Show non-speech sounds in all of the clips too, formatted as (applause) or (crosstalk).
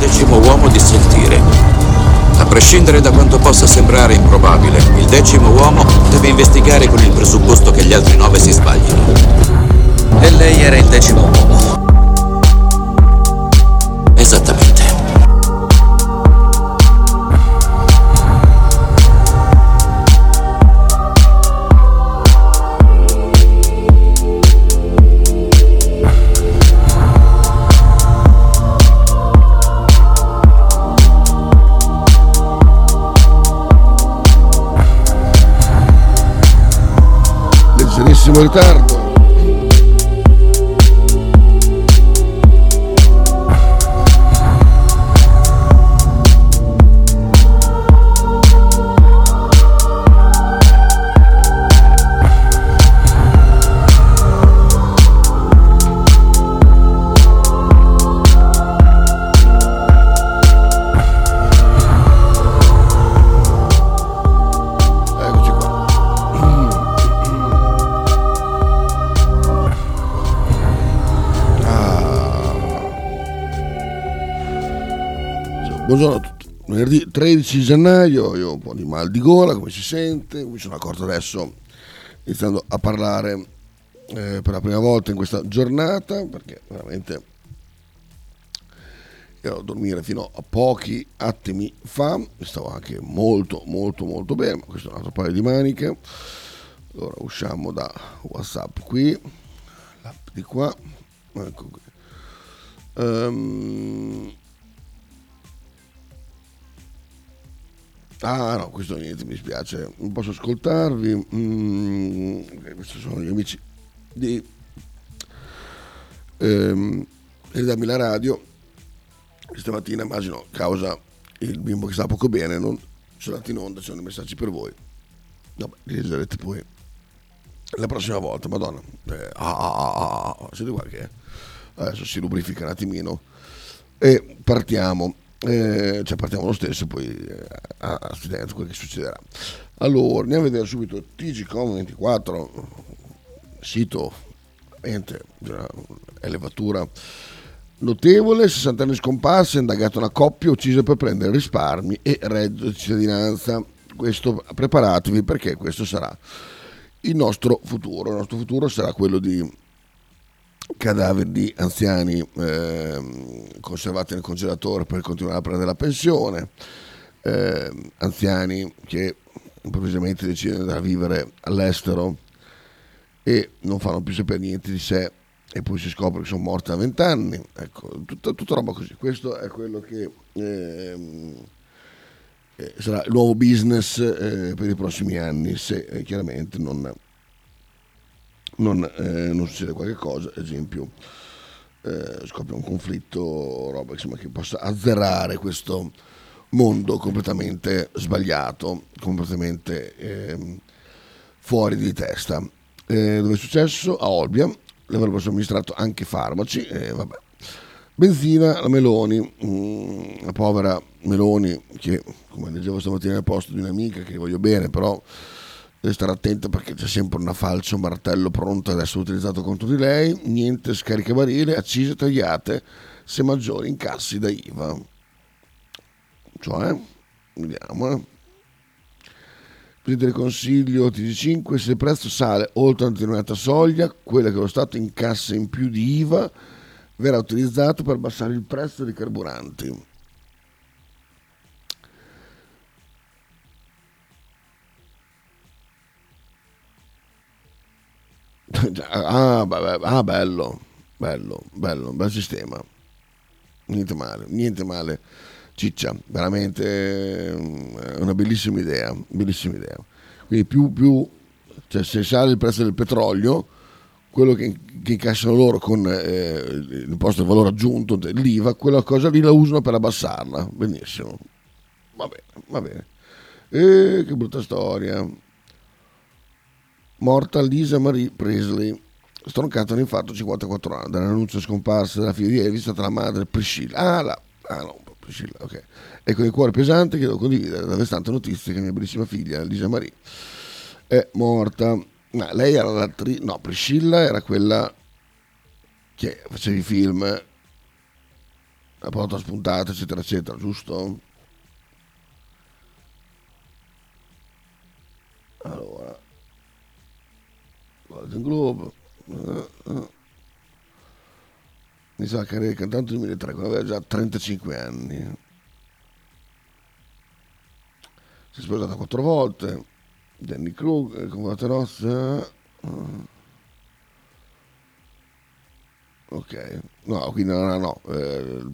decimo uomo di sentire. A prescindere da quanto possa sembrare improbabile, il decimo uomo deve investigare con il presupposto che gli altri nove si sbaglino. E lei era il decimo uomo. Esattamente. voltar Buongiorno a tutti. Venerdì 13 gennaio, io ho un po' di mal di gola, come si sente, mi sono accorto adesso, iniziando a parlare eh, per la prima volta in questa giornata, perché veramente ero a dormire fino a pochi attimi fa, stavo anche molto molto molto bene, ma questo è un altro paio di maniche. Allora usciamo da Whatsapp qui, l'app di qua, ecco qui. Ehm, Ah no, questo niente, mi spiace, non posso ascoltarvi. Mm, questi sono gli amici di ehm, Darmi la radio. Stamattina immagino causa il bimbo che sta poco bene, non sono andati in onda, ci sono dei messaggi per voi. Vabbè, li leggerete poi la prossima volta, madonna. Eh, ah, ah, ah, ah, ah, siete qua che adesso si lubrifica un attimino e partiamo. Eh, cioè partiamo lo stesso poi eh, a, a studente quello che succederà. Allora andiamo a vedere subito TGCOM24 sito veramente elevatura. Notevole 60 anni scomparsa indagata una coppia uccisa per prendere risparmi e reddito di cittadinanza. Questo preparatevi perché questo sarà il nostro futuro. Il nostro futuro sarà quello di cadaveri di anziani eh, conservati nel congelatore per continuare a prendere la pensione, eh, anziani che improvvisamente decidono di vivere all'estero e non fanno più sapere niente di sé e poi si scopre che sono morti a 20 anni, ecco, tutta, tutta roba così. Questo è quello che ehm, eh, sarà il nuovo business eh, per i prossimi anni, se eh, chiaramente non non, eh, non succede qualche cosa, ad esempio eh, scoppia un conflitto, roba insomma, che possa azzerare questo mondo completamente sbagliato, completamente ehm, fuori di testa. Eh, dove è successo? A Olbia, le avrebbero somministrato anche farmaci, e vabbè. Benzina, la Meloni, mm, la povera Meloni, che come leggevo stamattina nel posto di un'amica che voglio bene, però deve stare attenta perché c'è sempre una falce, un martello pronto ad essere utilizzato contro di lei, niente scaricabarile, accise tagliate se maggiori incassi da IVA. Cioè, vediamo, eh. Presidente del Consiglio TG5, se il prezzo sale oltre una determinata soglia, quella che lo Stato incassa in più di IVA verrà utilizzato per abbassare il prezzo dei carburanti. (laughs) Ah, ah, bello, bello, bello, bel sistema. Niente male, niente male. Ciccia, veramente eh, una bellissima idea, bellissima idea. Quindi più, più cioè se sale il prezzo del petrolio, quello che, che incassano loro con eh, l'imposto del valore aggiunto, l'IVA, quella cosa lì la usano per abbassarla. Benissimo. Va bene, va bene. E che brutta storia morta Lisa Marie Presley, stroncata un infarto a 54 anni. Dall'annuncio scomparsa della figlia di Elvis è stata la madre Priscilla. Ah, la, ah no, Priscilla, ok. E con il cuore pesante che devo condividere la devastante notizia che mia bellissima figlia Lisa Marie è morta. Ma lei era l'attrice, no, Priscilla era quella che faceva i film la porta spuntata, eccetera, eccetera, giusto? Golden Globe. Uh, uh. Mi sa che era cantante 2003, quando aveva già 35 anni. Si è sposata quattro volte. Danny Krug, con Guate Rosse. Uh. Ok, no, quindi no, no, no. Eh,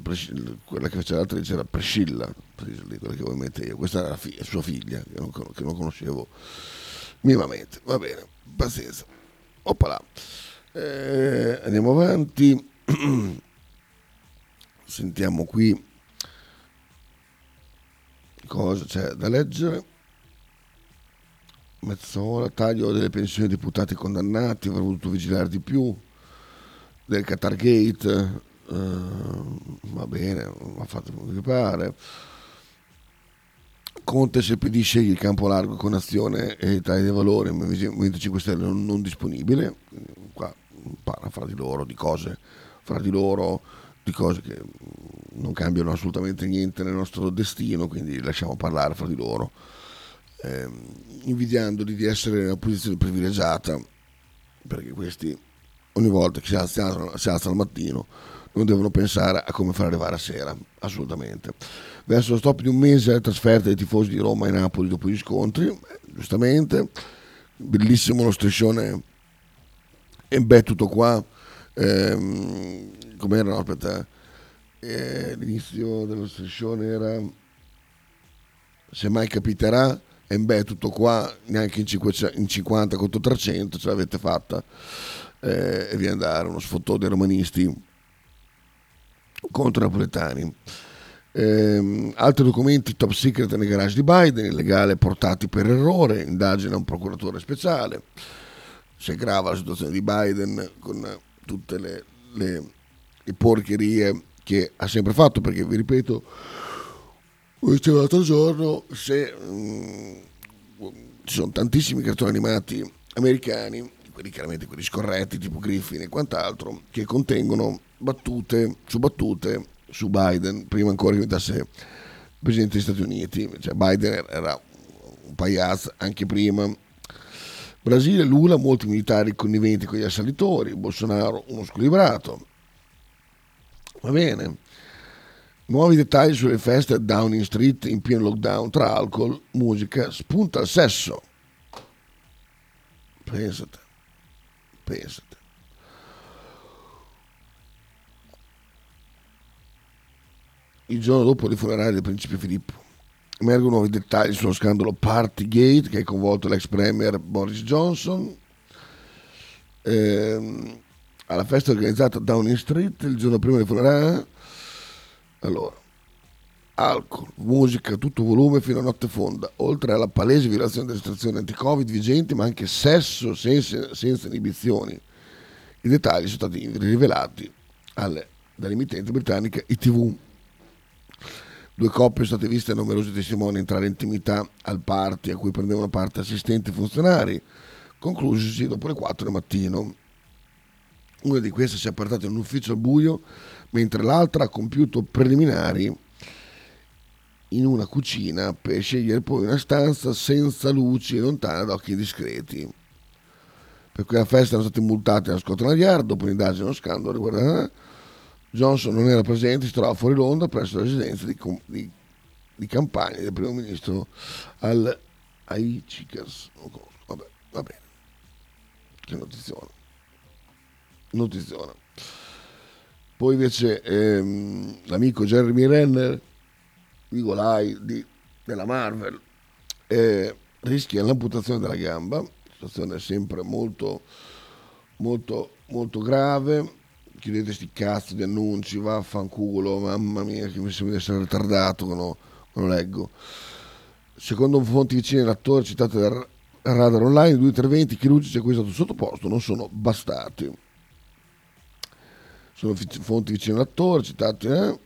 quella che faceva l'attrice era Priscilla, quella che vuoi mettere io. Questa era la figlia, sua figlia, che non, che non conoscevo minimamente. Va bene, pazienza. Oppala. Eh, andiamo avanti. (clears throat) Sentiamo qui cosa c'è da leggere. Mezz'ora, taglio delle pensioni dei deputati condannati, avrei voluto vigilare di più del Qatar Gate, uh, va bene, ha fatto quello che pare. Conte se PD sceglie il campo largo con azione e Italia dei Valori, Movimento 5 Stelle non, non disponibile, qua parla fra di loro di cose, fra di loro di cose che non cambiano assolutamente niente nel nostro destino, quindi lasciamo parlare fra di loro, eh, invidiandoli di essere in una posizione privilegiata, perché questi ogni volta che si alzano, si alzano al mattino non devono pensare a come far arrivare a sera, assolutamente. Verso lo stop di un mese la trasferta dei tifosi di Roma e Napoli dopo gli scontri, giustamente, bellissimo lo striscione e beh tutto qua, ehm, com'era, no, aspetta, eh, l'inizio dello striscione era se mai capiterà e beh tutto qua neanche in 50, in 50 contro 300 ce l'avete fatta eh, e viene a dare uno sfottò dei romanisti contro i napoletani. Eh, altri documenti top secret nel garage di Biden, illegale portati per errore, indagine a un procuratore speciale. Si aggrava la situazione di Biden con tutte le, le, le porcherie che ha sempre fatto, perché vi ripeto, come dicevo l'altro giorno, se mh, mm, ci sono tantissimi cartoni animati americani quelli chiaramente quelli scorretti tipo Griffin e quant'altro, che contengono battute su battute su Biden, prima ancora che diventasse Presidente degli Stati Uniti, cioè Biden era un pagliazzo anche prima. Brasile, Lula, molti militari conniventi con gli assalitori, Bolsonaro uno squilibrato. Va bene. Nuovi dettagli sulle feste a Downing Street in pieno lockdown tra alcol, musica, spunta al sesso. Pensate. Pensate. Il giorno dopo i funerali del principe Filippo emergono nuovi dettagli sullo scandalo Partygate che ha coinvolto l'ex premier Boris Johnson. Eh, alla festa organizzata a Downing Street il giorno prima dei funerali. Allora, alcol, musica, tutto volume fino a notte fonda, oltre alla palese violazione delle restrizioni anti-Covid vigenti, ma anche sesso senza, senza inibizioni. I dettagli sono stati rivelati alle, dall'emittente britannica ITV. Due coppie sono state viste numerosi testimoni entrare in intimità al party a cui prendevano parte assistenti e funzionari, conclusisi dopo le 4 del mattino. Una di queste si è appartata in un ufficio al buio, mentre l'altra ha compiuto preliminari in una cucina per scegliere poi una stanza senza luci e lontana da occhi discreti. Per quella festa erano stati multati a Scotland Yard dopo un'indagine e uno scandalo riguardante Johnson non era presente, si trovava fuori Londra presso la residenza di, di, di campagna del primo ministro al Aichicas. Vabbè, va bene. Che notizione. Notizione. Poi invece ehm, l'amico Jeremy Renner Vigolai di, della Marvel eh, rischia l'amputazione della gamba, situazione sempre molto, molto, molto grave. Chiudete sti cazzo di annunci, vaffanculo, mamma mia, che mi sembra di essere ritardato quando, quando leggo. Secondo fonti vicine all'attore citato dal radar online, due interventi chirurgici a cui è stato sottoposto non sono bastati. Sono fonti vicine all'attore, citate, eh?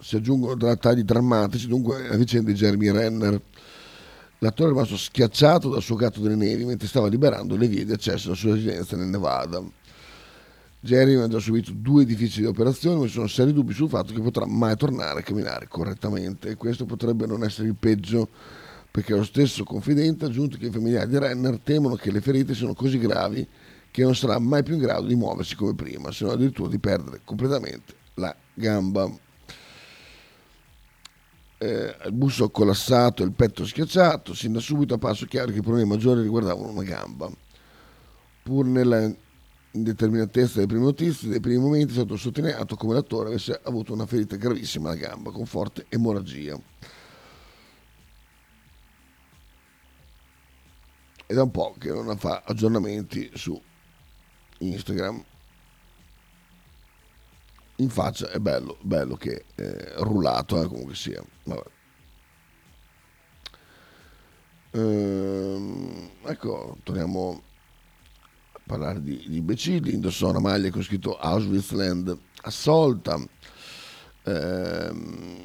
si aggiungono dettagli drammatici, dunque la vicenda di Jeremy Renner. L'attore è rimasto schiacciato dal suo gatto delle nevi mentre stava liberando le vie di accesso alla sua residenza nel Nevada. Jerry ha già subito due difficili operazioni, ma ci sono seri dubbi sul fatto che potrà mai tornare a camminare correttamente e questo potrebbe non essere il peggio perché lo stesso confidente ha aggiunto che i familiari di Renner temono che le ferite siano così gravi che non sarà mai più in grado di muoversi come prima, se non addirittura di perdere completamente la gamba. Eh, il busto collassato e il petto schiacciato, sin da subito a passo chiaro che i problemi maggiori riguardavano una gamba. Pur nella indeterminatezza prime notizie, dei primi momenti è stato sottolineato come l'attore avesse avuto una ferita gravissima alla gamba con forte emorragia. È un po' che non fa aggiornamenti su Instagram. In faccia è bello, bello che è rullato, eh, comunque sia. Vabbè. Ehm, ecco, torniamo parlare di, di imbecilli, indossò una maglia con scritto Auschwitzland assolta, ehm,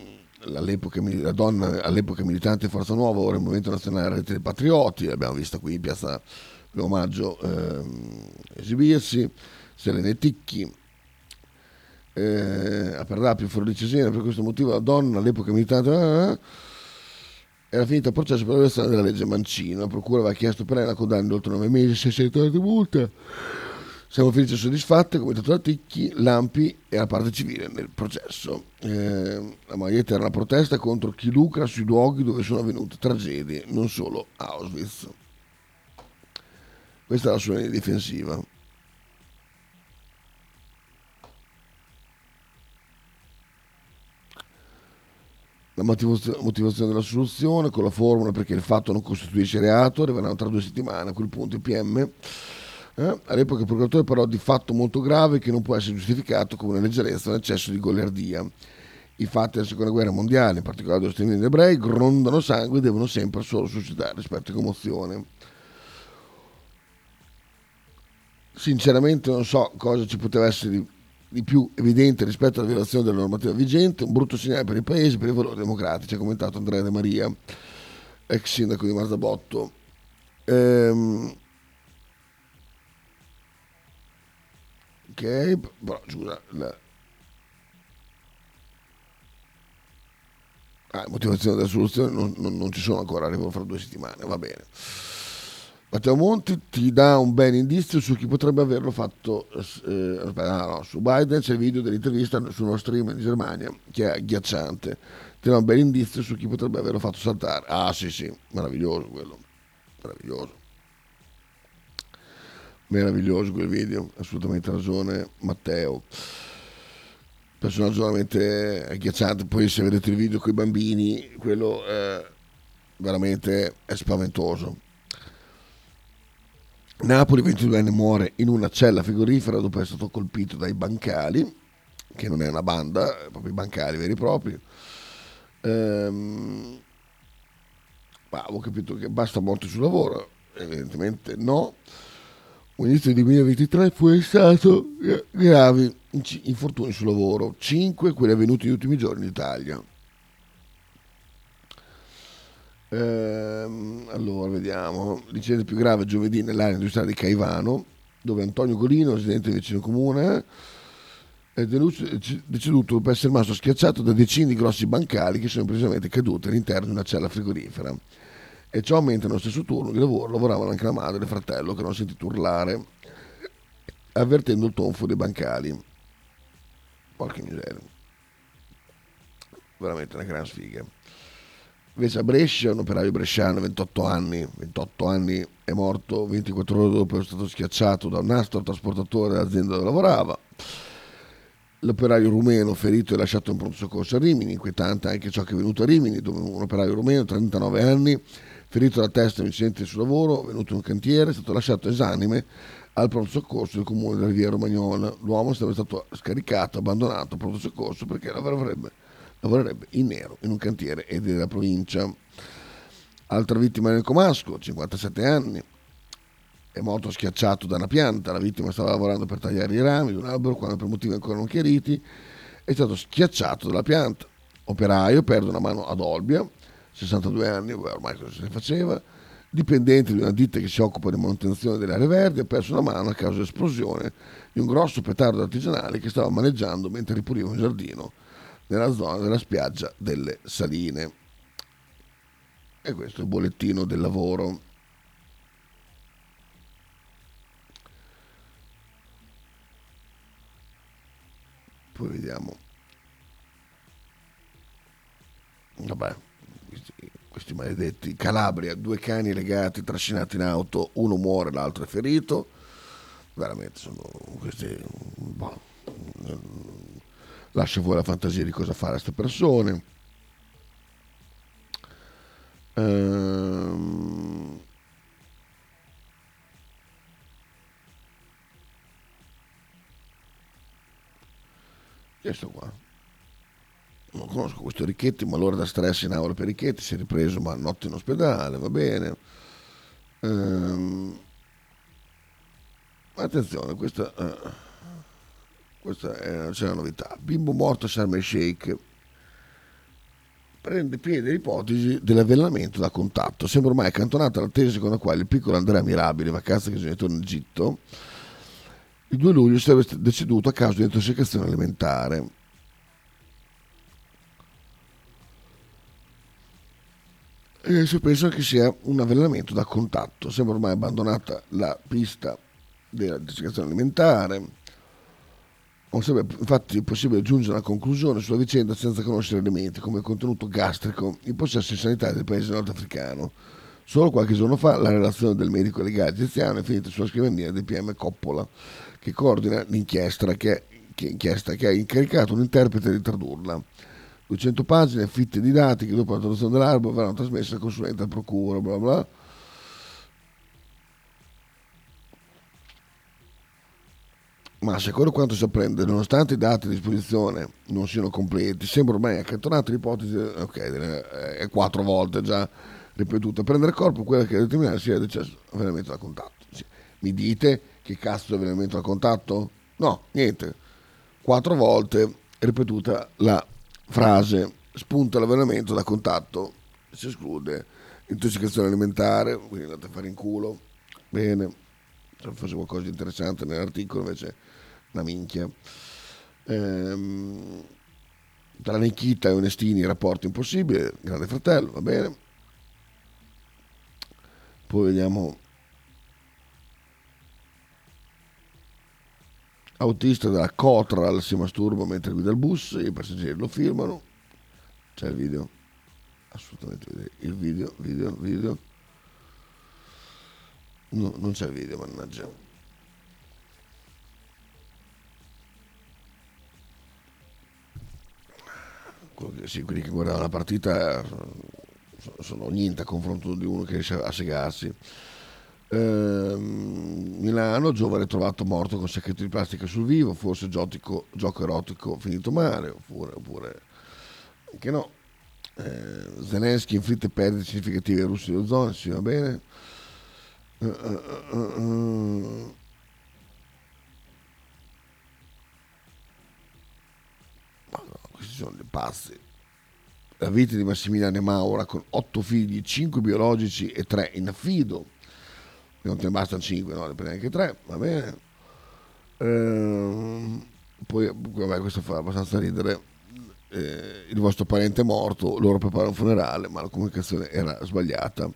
la donna all'epoca militante Forza Nuova, ora il Movimento Nazionale Rete dei Patrioti, l'abbiamo vista qui in piazza Primo Maggio ehm, esibirsi, Selene Ticchi, eh, a Perdapio, Forlì Cesena, per questo motivo la donna all'epoca militante... Eh, eh era finito il processo per la violazione della legge Mancino. La procura aveva chiesto per lei la condanna oltre nove mesi, 600 euro di multa. Siamo felici e soddisfatti, come detto da Ticchi, Lampi e la parte civile nel processo. Eh, la maglietta era una protesta contro chi lucra sui luoghi dove sono avvenute tragedie, non solo Auschwitz. Questa è la sua linea difensiva. La motivazione della soluzione con la formula perché il fatto non costituisce reato, arriveranno tra due settimane, a quel punto il PM. Eh? All'epoca il procuratore parlò di fatto molto grave che non può essere giustificato come una leggerezza un eccesso di goliardia. I fatti della seconda guerra mondiale, in particolare dello sterminio ebrei, grondano sangue e devono sempre solo suscitare rispetto e commozione. Sinceramente non so cosa ci poteva essere di di più evidente rispetto alla violazione della normativa vigente, un brutto segnale per il Paese, per i valori democratici, ha commentato Andrea De Maria, ex sindaco di Marzabotto. Ehm, ok, però scusa, la, ah, motivazione della soluzione non, non, non ci sono ancora, arrivano fra due settimane, va bene. Matteo Monti ti dà un bel indizio su chi potrebbe averlo fatto eh, aspetta, no, su Biden c'è il video dell'intervista su uno stream in Germania che è agghiacciante. Ti dà un bel indizio su chi potrebbe averlo fatto saltare. Ah sì sì meraviglioso quello meraviglioso. Meraviglioso quel video assolutamente ragione Matteo. Personaggio veramente agghiacciante poi se vedete il video con i bambini quello eh, veramente è spaventoso Napoli, 22 anni, muore in una cella frigorifera dopo essere stato colpito dai bancali, che non è una banda, proprio i bancali veri e propri. Ehm, ma avevo capito che basta morte sul lavoro, evidentemente no. Un inizio del 2023 fu stato gravi infortuni sul lavoro, 5 quelli avvenuti negli ultimi giorni in Italia. Ehm, allora, vediamo. L'incidente più grave giovedì nell'area industriale di Caivano, dove Antonio Golino, residente del vicino comune, è deceduto dopo essere rimasto schiacciato da decine di grossi bancali che sono improvvisamente caduti all'interno di una cella frigorifera. E ciò mentre nello stesso turno di lavoro lavoravano anche la madre e il fratello che hanno sentito urlare, avvertendo il tonfo dei bancali. Porca miseria. Veramente una gran sfiga. Invece a Brescia, un operaio bresciano, 28 anni, 28 anni, è morto 24 ore dopo essere stato schiacciato da un nastro trasportatore dell'azienda dove lavorava. L'operaio rumeno ferito e lasciato in pronto soccorso a Rimini, inquietante anche ciò che è venuto a Rimini, dove un operaio rumeno, 39 anni, ferito alla testa in un incidente sul lavoro, venuto in un cantiere, è stato lasciato esanime al pronto soccorso del comune della Riviera Romagnola. L'uomo sarebbe stato scaricato, abbandonato al pronto soccorso perché lavorerebbe lavorerebbe in nero in un cantiere e della provincia. Altra vittima nel Comasco, 57 anni, è morto schiacciato da una pianta, la vittima stava lavorando per tagliare i rami di un albero quando per motivi ancora non chiariti è stato schiacciato dalla pianta. Operaio perde una mano ad Olbia, 62 anni, ormai cosa se ne faceva, dipendente di una ditta che si occupa di manutenzione delle aree verdi ha perso una mano a causa dell'esplosione di un grosso petardo artigianale che stava maneggiando mentre ripuliva un giardino nella zona della spiaggia delle Saline. E questo è il bollettino del lavoro. Poi vediamo. Vabbè, questi maledetti. Calabria, due cani legati, trascinati in auto, uno muore, l'altro è ferito. Veramente sono questi... Boh, lascia fuori la fantasia di cosa fare a queste persone. Ehm... Questo qua non conosco questo Richetti, ma allora da stress in aula per Richetti, si è ripreso, ma notte in ospedale, va bene. Ehm, attenzione, questa, eh, questa è, c'è una novità. Bimbo morto a Sharm el Sheikh prende piede l'ipotesi dell'avvelenamento da contatto. Sembra ormai accantonata la tesi con la quale il piccolo Andrea Mirabile, vacanza che genitori in Egitto, il 2 luglio sarebbe deceduto a causa di intossicazione alimentare. e adesso penso che sia un avvelenamento da contatto. Sembra ormai abbandonata la pista della disintossicazione alimentare. Non sembra infatti possibile giungere a una conclusione sulla vicenda senza conoscere elementi come il contenuto gastrico in possesso sanitario del paese nordafricano. Solo qualche giorno fa la relazione del medico legale egiziano è finita sulla scrivania del PM Coppola, che coordina l'inchiesta che, che, che ha incaricato un interprete di tradurla. 200 pagine fitte di dati che dopo la traduzione dell'albo verranno trasmesse al consulente al procura, bla bla. Ma secondo quanto si apprende, nonostante i dati a disposizione non siano completi, sembra ormai accantonata l'ipotesi, ok, è quattro volte già ripetuta, prendere corpo quella che determinare sia il decesso avvelenamento da contatto. Mi dite che cazzo di avvelenamento da contatto? No, niente. Quattro volte ripetuta la frase spunta l'avvelenamento da contatto, si esclude intossicazione alimentare, quindi andate a fare in culo, bene, se fosse qualcosa di interessante nell'articolo invece una minchia. Ehm, tra Nikita e Onestini rapporto impossibile, grande fratello, va bene. Poi vediamo autista della Cotral si masturba mentre guida il bus, i passeggeri lo filmano, c'è il video, assolutamente il video, video, video, no, non c'è il video, mannaggia. Quelli che guardavano la partita sono niente a confronto di uno che riesce a segarsi. Ehm, Milano, giovane trovato morto con sacchetto di plastica sul vivo, forse giotico, gioco erotico finito male, oppure, oppure anche no. Eh, Zelensky inflitte perdite significative ai russi dello zona, sì va bene. Uh, questi sono dei pazzi. La vita di Massimiliano Maura con otto figli, cinque biologici e tre in affido non te ne bastano 5, no, ne prendi anche 3, va bene. Ehm, poi, vabbè, questo fa abbastanza ridere. Eh, il vostro parente è morto, loro preparano un funerale, ma la comunicazione era sbagliata.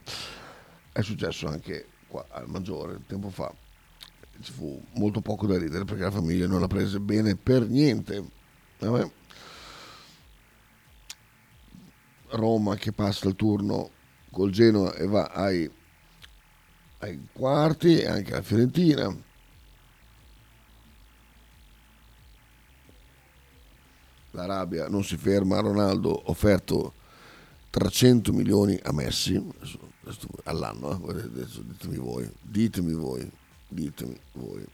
È successo anche qua al Maggiore, tempo fa. Ci fu molto poco da ridere perché la famiglia non l'ha presa bene per niente. Vabbè. Roma che passa il turno col Genoa e va ai ai quarti e anche la Fiorentina. L'Arabia non si ferma, Ronaldo offerto 300 milioni a Messi all'anno, eh? adesso ditemi voi, ditemi voi, ditemi voi.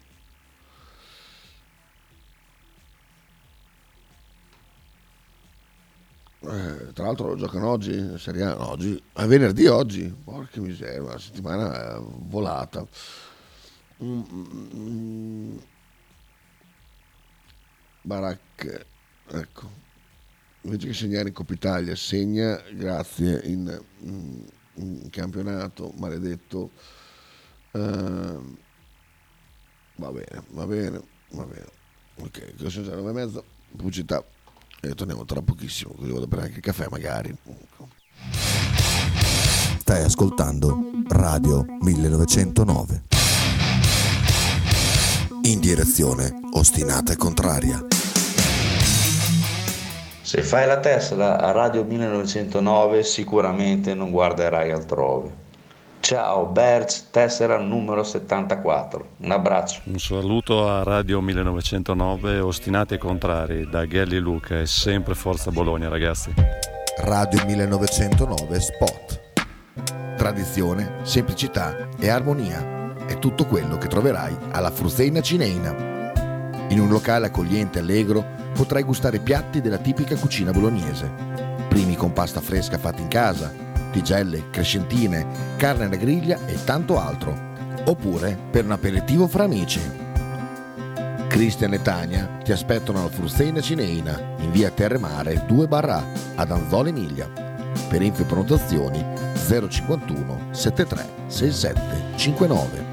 Eh, tra l'altro giocano oggi, Serie A, oggi, è venerdì oggi, porca miseria, una settimana volata. Mm, mm, mm. Barak, ecco, invece che segnare in Coppa Italia, segna grazie in, in campionato, maledetto. Uh, va bene, va bene, va bene. Ok, cosa sono già 9 e mezza, pubblicità e torniamo tra pochissimo, così vado a prendere anche il caffè magari. Stai ascoltando Radio 1909. In direzione ostinata e contraria. Se fai la Tesla a Radio 1909 sicuramente non guarderai altrove. Ciao Berz, tessera numero 74. Un abbraccio. Un saluto a Radio 1909, ostinati e contrari, da Gelli Luca e sempre Forza Bologna ragazzi. Radio 1909 Spot. Tradizione, semplicità e armonia è tutto quello che troverai alla Fruzeina Cineina. In un locale accogliente e allegro potrai gustare piatti della tipica cucina bolognese. Primi con pasta fresca fatta in casa, tigelle, crescentine, carne alla griglia e tanto altro. Oppure per un aperitivo fra amici. Cristian e Tania ti aspettano al Frusteina Cineina in via Terremare 2 barra ad Anzola Emilia. Per info prenotazioni 051 73 67 59.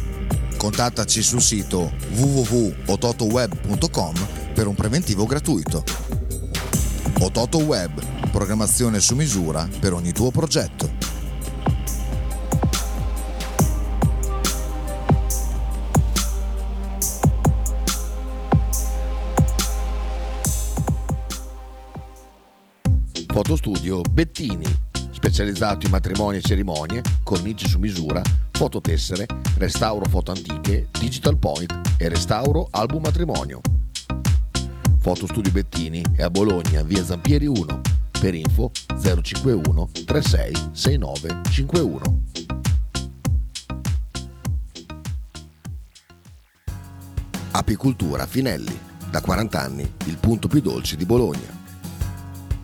Contattaci sul sito www.ototoweb.com per un preventivo gratuito. Ototo Web, programmazione su misura per ogni tuo progetto. Fotostudio Bettini specializzato in matrimoni e cerimonie, cornici su misura, fototessere, restauro foto antiche, digital point e restauro album matrimonio. Fotostudio Bettini è a Bologna, via Zampieri 1. Per info 051 36 69 51. Apicultura Finelli, da 40 anni il punto più dolce di Bologna.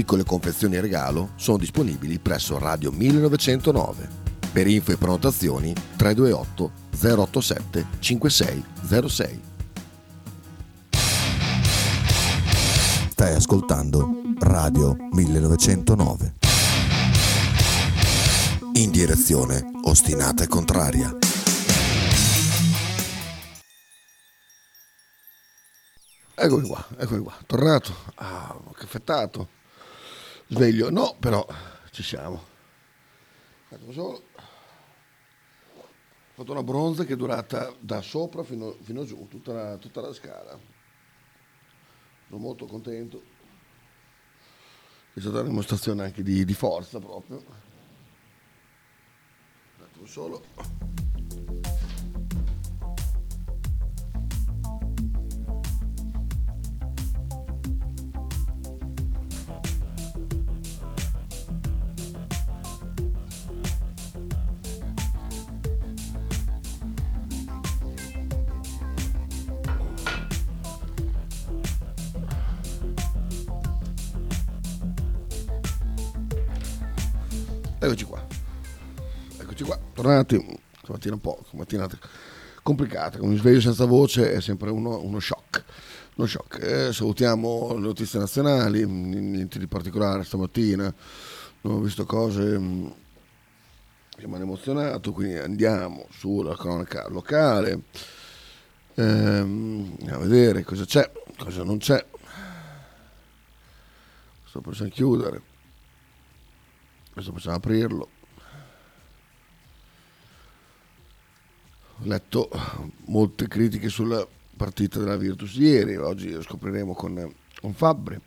Piccole confezioni e regalo sono disponibili presso Radio 1909. Per info e prenotazioni 328 087 5606. Stai ascoltando Radio 1909. In direzione ostinata e contraria. Eccomi qua, eccomi qua, tornato, ah, caffettato sveglio. No, però ci siamo. Ho fatto una bronza che è durata da sopra fino, fino giù, tutta la, tutta la scala. Sono molto contento. È stata una dimostrazione anche di, di forza proprio. Un solo. Tornati. Stamattina un po', mattinata complicata, con un sveglio senza voce è sempre uno, uno shock. Uno shock. Eh, salutiamo le notizie nazionali, niente di particolare stamattina, non ho visto cose mm, che mi hanno emozionato, quindi andiamo sulla cronaca locale, ehm, a vedere cosa c'è, cosa non c'è. Questo possiamo chiudere, questo possiamo aprirlo. Letto molte critiche sulla partita della Virtus ieri, oggi lo scopriremo con, con Fabri.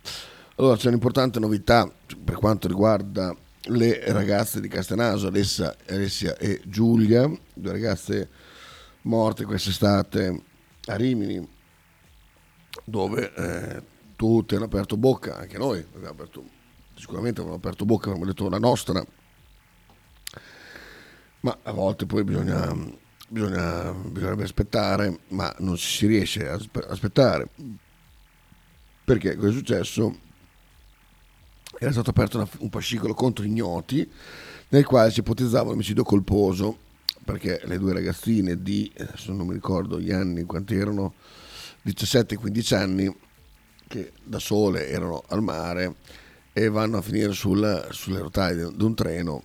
Allora c'è un'importante novità per quanto riguarda le ragazze di Castenaso, Alessia, Alessia e Giulia, due ragazze morte quest'estate a Rimini, dove eh, tutti hanno aperto bocca, anche noi abbiamo aperto, sicuramente abbiamo aperto bocca, abbiamo detto la nostra, ma a volte poi bisogna bisogna, bisognerebbe aspettare, ma non si riesce a aspettare. Perché cosa è successo? Era stato aperto una, un fascicolo contro ignoti nel quale si ipotizzava un omicidio colposo perché le due ragazzine di, adesso non mi ricordo gli anni, quanti erano, 17 15 anni, che da sole erano al mare e vanno a finire sul, sulle rotaie di un treno,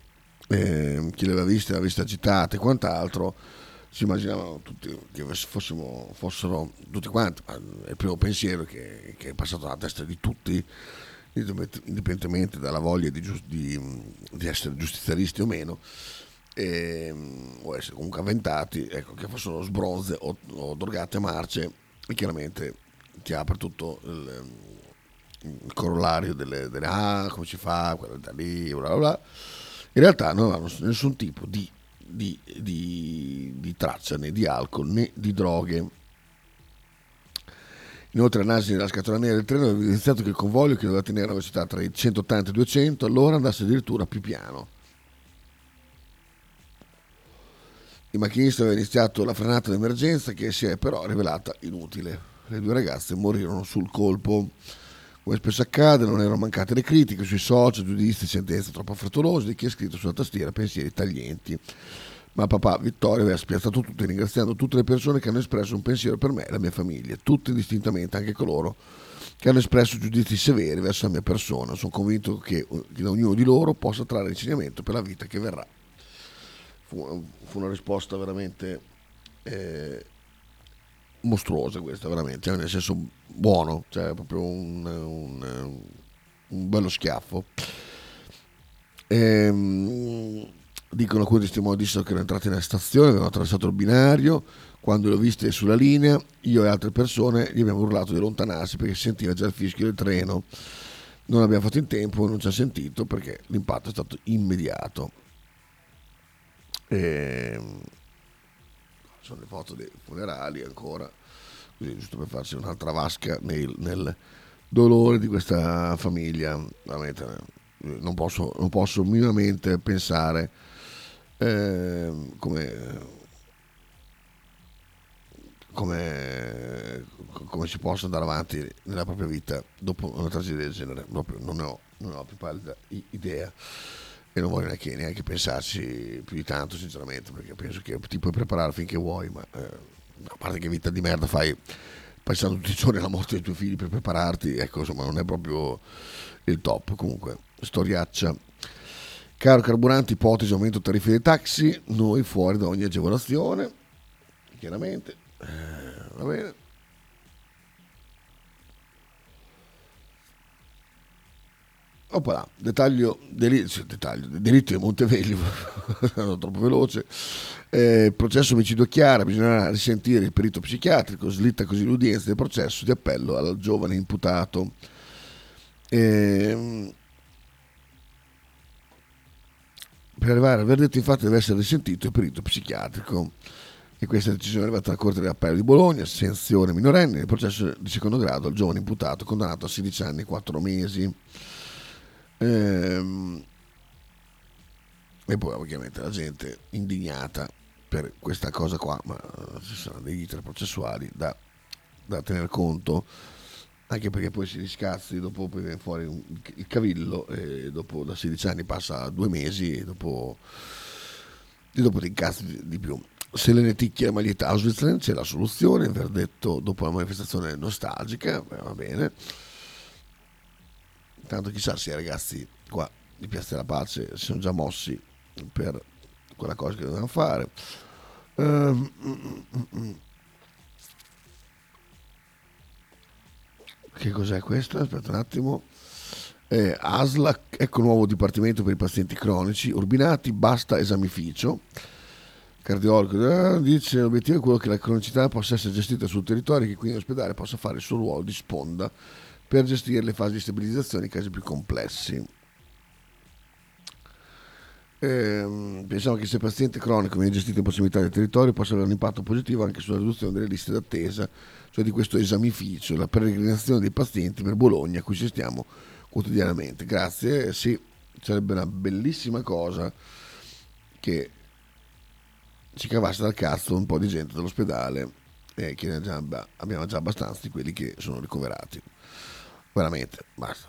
eh, chi le aveva viste, le aveva viste agitate e quant'altro, si immaginavano tutti che fossimo, fossero tutti quanti, ma il primo pensiero che, che è passato alla testa di tutti, indipendentemente dalla voglia di, di, di essere giustiziaristi o meno, e, o essere comunque avventati, ecco, che fossero sbronze o, o drogate marce, e chiaramente ti apre tutto il, il corollario delle, delle ah, come si fa, quella da lì, bla bla bla. In realtà non avevano nessun tipo di di, di, di traccia né di alcol né di droghe. Inoltre l'analisi della scatola nera del treno aveva evidenziato che il convoglio che doveva tenere una velocità tra i 180 e i 200 all'ora andasse addirittura più piano. Il macchinista aveva iniziato la frenata d'emergenza che si è però rivelata inutile. Le due ragazze morirono sul colpo. Come spesso accade, non erano mancate le critiche sui social, giudizi, sentenze troppo frettolose di chi ha scritto sulla tastiera pensieri taglienti. Ma papà Vittorio aveva spiazzato tutti ringraziando tutte le persone che hanno espresso un pensiero per me e la mia famiglia, tutti indistintamente, anche coloro che hanno espresso giudizi severi verso la mia persona. Sono convinto che, che da ognuno di loro possa trarre insegnamento per la vita che verrà. Fu, fu una risposta veramente eh, mostruosa questa, veramente, nel senso buono, cioè proprio un, un, un bello schiaffo. Ehm, dicono alcuni testimoni dissero che erano entrati nella stazione, avevano attraversato il binario, quando le ho viste sulla linea, io e altre persone gli abbiamo urlato di allontanarsi perché si sentiva già il fischio del treno. Non abbiamo fatto in tempo, non ci ha sentito perché l'impatto è stato immediato. Ehm, sono le foto dei funerali ancora, così giusto per farci un'altra vasca nel, nel dolore di questa famiglia. Veramente eh, non posso, non posso minimamente pensare eh, come, come, come, si possa andare avanti nella propria vita dopo una tragedia del genere. Proprio non ne ho, non ho più pallida idea e non voglio neanche, neanche, pensarci più di tanto sinceramente perché penso che ti puoi preparare finché vuoi ma eh, a parte che vita di merda fai passando tutti i giorni alla morte dei tuoi figli per prepararti ecco insomma non è proprio il top. Comunque storiaccia. Caro carburanti ipotesi aumento tariffe dei taxi noi fuori da ogni agevolazione chiaramente. Eh, va bene Opala, dettaglio, delitto, dettaglio, delitto di Monteveglio, (laughs) sono troppo veloce. Eh, processo omicidio Chiara, bisognerà risentire il perito psichiatrico, slitta così l'udienza del processo di appello al giovane imputato. Eh, per arrivare al verdetto infatti deve essere risentito il perito psichiatrico e questa decisione è arrivata dalla Corte d'Appello di Bologna, sanzione minorenne nel processo di secondo grado al giovane imputato condannato a 16 anni e 4 mesi. Ehm, e poi ovviamente la gente indignata per questa cosa qua, ma ci saranno degli iter processuali da, da tener conto anche perché poi si riscazzi, dopo viene fuori un- il cavillo e dopo da 16 anni passa due mesi e dopo, e dopo ti incazzi di, più. Se le neticchie la maglietta Auschwitz c'è la soluzione, il verdetto dopo la manifestazione nostalgica, va bene. Tanto chissà se i ragazzi qua di Piazza della Pace si sono già mossi per quella cosa che dovevano fare. Mm. Che cos'è questo? Aspetta un attimo. Eh, ASLA, ecco nuovo dipartimento per i pazienti cronici, Urbinati, basta esamificio. Cardiologo eh, dice l'obiettivo è quello che la cronicità possa essere gestita sul territorio e che quindi l'ospedale possa fare il suo ruolo di sponda per gestire le fasi di stabilizzazione i casi più complessi. Ehm, pensiamo che se il paziente cronico viene gestito in prossimità del territorio possa avere un impatto positivo anche sulla riduzione delle liste d'attesa, cioè di questo esamificio, la peregrinazione dei pazienti per Bologna a cui assistiamo quotidianamente. Grazie, sì, sarebbe una bellissima cosa che ci cavasse dal cazzo un po' di gente dall'ospedale e che già- abbiamo già abbastanza di quelli che sono ricoverati. Veramente, basta.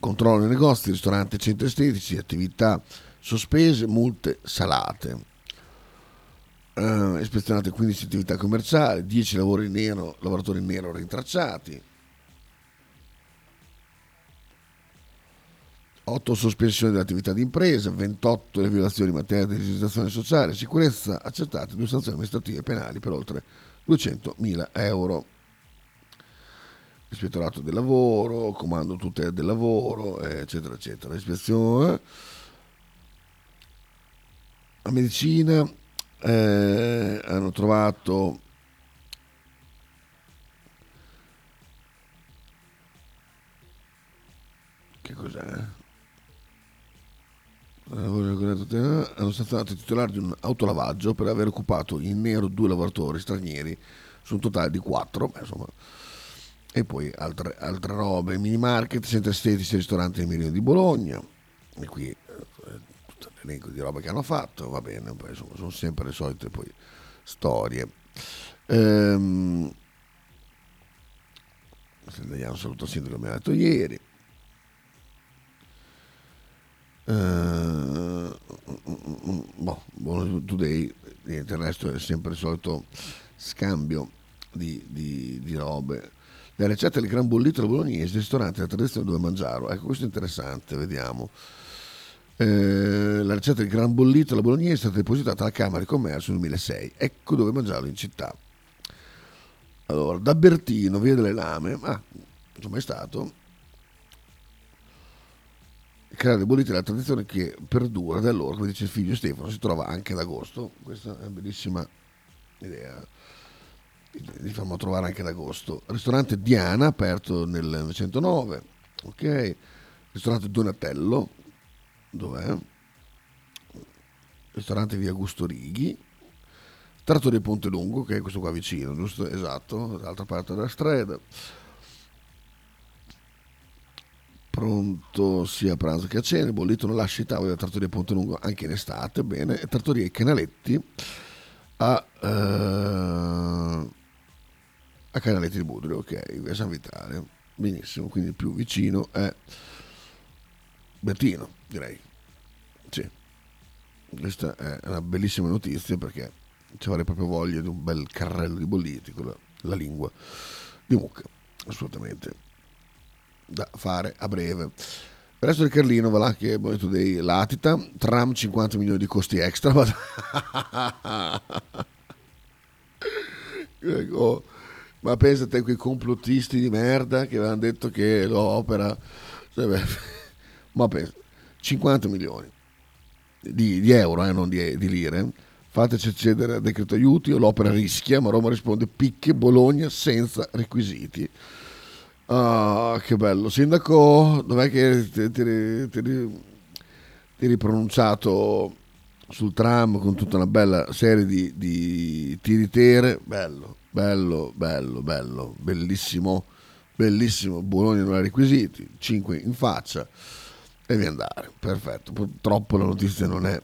Controllo nei negozi, ristoranti, centri estetici, attività sospese, multe salate. Eh, ispezionate 15 attività commerciali, 10 lavori in nero, lavoratori in nero rintracciati, 8 sospensioni dell'attività di impresa, 28 le violazioni in materia di legislazione sociale e sicurezza accertate, due sanzioni amministrative penali per oltre 200.000 euro. Ispettorato del lavoro, comando tutela del lavoro, eccetera, eccetera. Ispezione. A medicina eh, hanno trovato che cos'è? Hanno sanzionato il titolare di un autolavaggio per aver occupato in nero due lavoratori stranieri su un totale di quattro, insomma. e poi altre, altre robe, mini market, centri estetici, ristoranti del Mirino di Bologna, e qui eh, tutto l'elenco di roba che hanno fatto, va bene, poi, insomma, sono sempre le solite poi storie. Ehm, Vediamo, saluto sindaco mi ha detto ieri. Eh, boh, buon today, niente, il resto è sempre il solito scambio di, di- di robe. La ricetta del gran bollito alla bolognese, ristorante della tradizione dove mangiarlo. Ecco, questo è interessante, vediamo. Eh, la ricetta del gran bollito alla bolognese è stata depositata alla Camera di Commercio nel 2006. Ecco dove mangiarlo in città. Allora, da Bertino, via delle Lame, ah, non sono mai stato, creare dei bolliti è la tradizione che perdura da allora, come dice il figlio Stefano, si trova anche ad agosto. Questa è una bellissima idea. Li faremo trovare anche ad agosto. Ristorante Diana, aperto nel 1909. Ok. Ristorante Donatello, dov'è? Ristorante via Gusto Righi. Trattoria Ponte Lungo, che è questo qua vicino, giusto? Esatto, dall'altra parte della strada. Pronto sia pranzo che a cena, bollito non lascia i tavoli della trattoria Ponte Lungo anche in estate, bene, e trattoria Canaletti a, eh, a Canaletti di Budrio, ok, via San Vitale, benissimo, quindi il più vicino è Bertino, direi, sì, questa è una bellissima notizia perché ci avrei proprio voglia di un bel carrello di bolliti con la, la lingua di mucca, assolutamente da fare a breve. Il resto del Carlino va là che Bonito Today latita, tram 50 milioni di costi extra. (laughs) ma- Ecco, ma pensa a quei complottisti di merda che avevano detto che l'opera... cioè, (laughs) ma pensa, 50 milioni di, di euro, eh, non di, di lire. Fateci accedere al decreto aiuti o l'opera rischia, ma Roma risponde picche Bologna senza requisiti. Ah, che bello. Sindaco, dov'è che ti, ti, ti ti eri pronunciato sul tram con tutta una bella serie di, di tiritere? Bello, bello, bello, bello, bellissimo, bellissimo. Bologna non ha requisiti, 5 in faccia e via andare. Perfetto. Purtroppo la notizia non è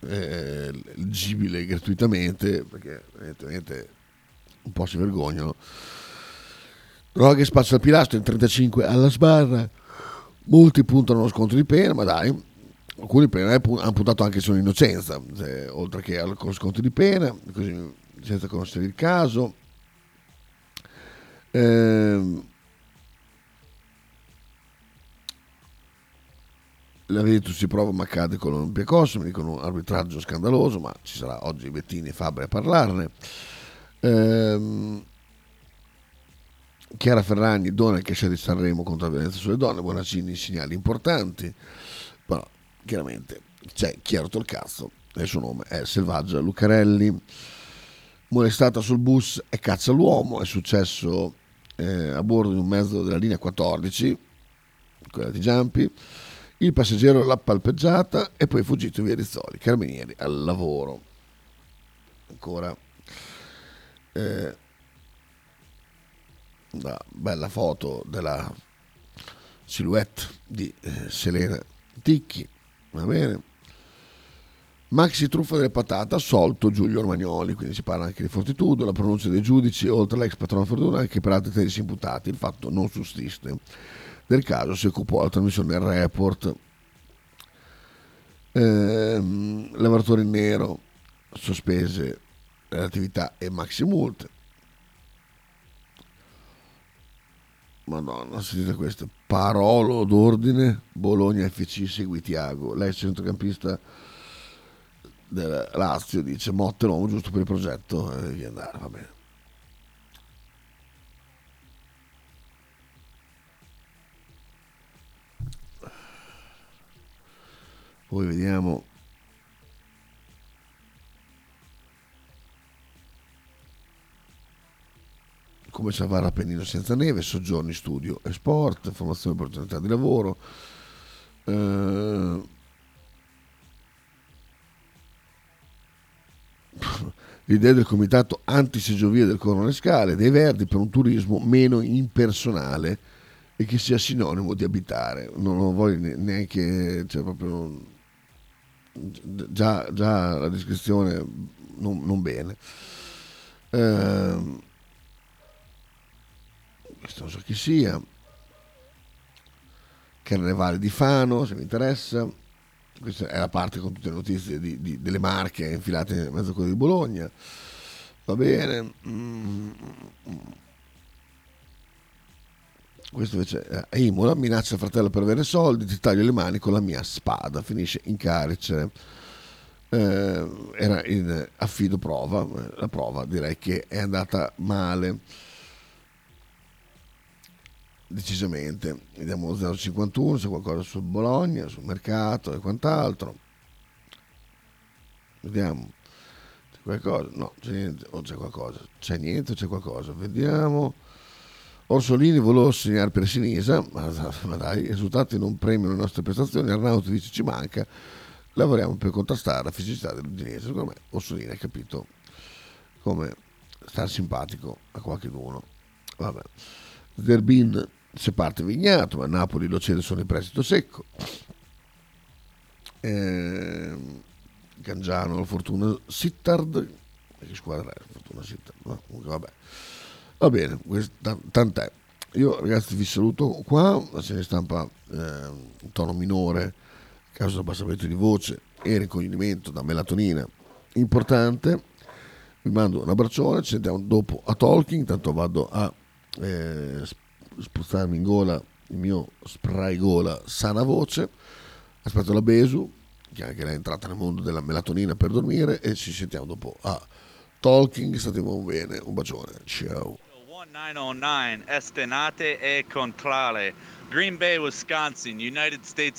eh, leggibile gratuitamente perché evidentemente un po' si vergognano. Droga spazza al pilastro in 35 alla sbarra. Molti puntano allo sconto di pena, ma dai, alcuni hanno puntato anche sull'innocenza, cioè, oltre che allo sconto di pena, così senza conoscere il caso. Eh, la Virtus si prova ma cade con l'Olympiacos, mi dicono un arbitraggio scandaloso, ma ci sarà oggi Bettini e Fabri a parlarne. Ehm, Chiara Ferragni dona il cachet di Sanremo contro la violenza sulle donne, Bonaccini segnali importanti, però chiaramente c'è chi ha rotto il cazzo, il suo nome è Selvaggia Lucarelli, molestata sul bus e caccia l'uomo, è successo eh, a bordo di un mezzo della linea 14, quella di Giampi, il passeggero l'ha palpeggiata e poi è fuggito via Rizzoli, carabinieri al lavoro. Ancora eh, una bella foto della silhouette di eh, Selena Ticchi, va bene. Maxi truffa delle patate, assolto Giulio Romagnoli, quindi si parla anche di fortitudo, la pronuncia dei giudici, oltre all'ex patrono Fortuna, anche per altri 13 imputati, il fatto non sussiste. Del caso si occupò la trasmissione Report, ehm, lavoratori in nero, sospese le attività e maxi multe. Madonna, sentite questo. Parolo d'ordine, Bologna FC segui Tiago. Lei è centrocampista del Lazio, dice Motte l'uomo giusto per il progetto e via andare, va bene. Poi vediamo come salvare Appennino senza neve, soggiorni, studio e sport, formazione e opportunità di lavoro. Eh, l'idea del comitato anti-seggiovia del Coronescale dei Verdi per un turismo meno impersonale e che sia sinonimo di abitare. Non lo voglio neanche, cioè proprio, già, già la descrizione non, non bene. Eh, questo non so chi sia, Carnevale di Fano, se vi interessa, questa è la parte con tutte le notizie di, di, delle marche infilate in mezzo a di Bologna, va bene. Mm. Questo invece è Imola, minaccia il fratello per avere soldi, ti taglio le mani con la mia spada, finisce in carcere. Eh, era in affido prova, la prova direi che è andata male decisamente. Vediamo 0,51 se qualcosa sul Bologna, sul mercato e quant'altro. Vediamo. C'è qualcosa? No, c'è niente. O c'è qualcosa? C'è niente c'è qualcosa? Vediamo. Orsolini volevo segnare per Sinisa, ma, ma dai, i risultati non premiano le nostre prestazioni. Arnauti dice ci manca. Lavoriamo per contrastare la fisicità dell'Udinese. Secondo me Orsolini ha capito come stare simpatico a qualcuno. Vabbè. Zerbin se parte Vignato, ma Napoli lo cede solo in prestito secco. Eh, Gangiano, Fortuna Sittard. Che squadra è? Fortuna Sittard. No, comunque vabbè. Va bene, tant'è. Io ragazzi vi saluto qua, la serie stampa eh, in tono minore, a causa dell'abbassamento di voce e ricoglionimento da melatonina importante. Vi mando un abbraccione, ci sentiamo dopo a Talking, intanto vado a eh, spruzzarmi in gola il mio spray gola sana voce. Aspetto la Besu che anche lei è entrata nel mondo della melatonina per dormire e ci sentiamo dopo a Talking state bene un bacione. Ciao. 1909 Estenate e Contrale. Green Bay Wisconsin United States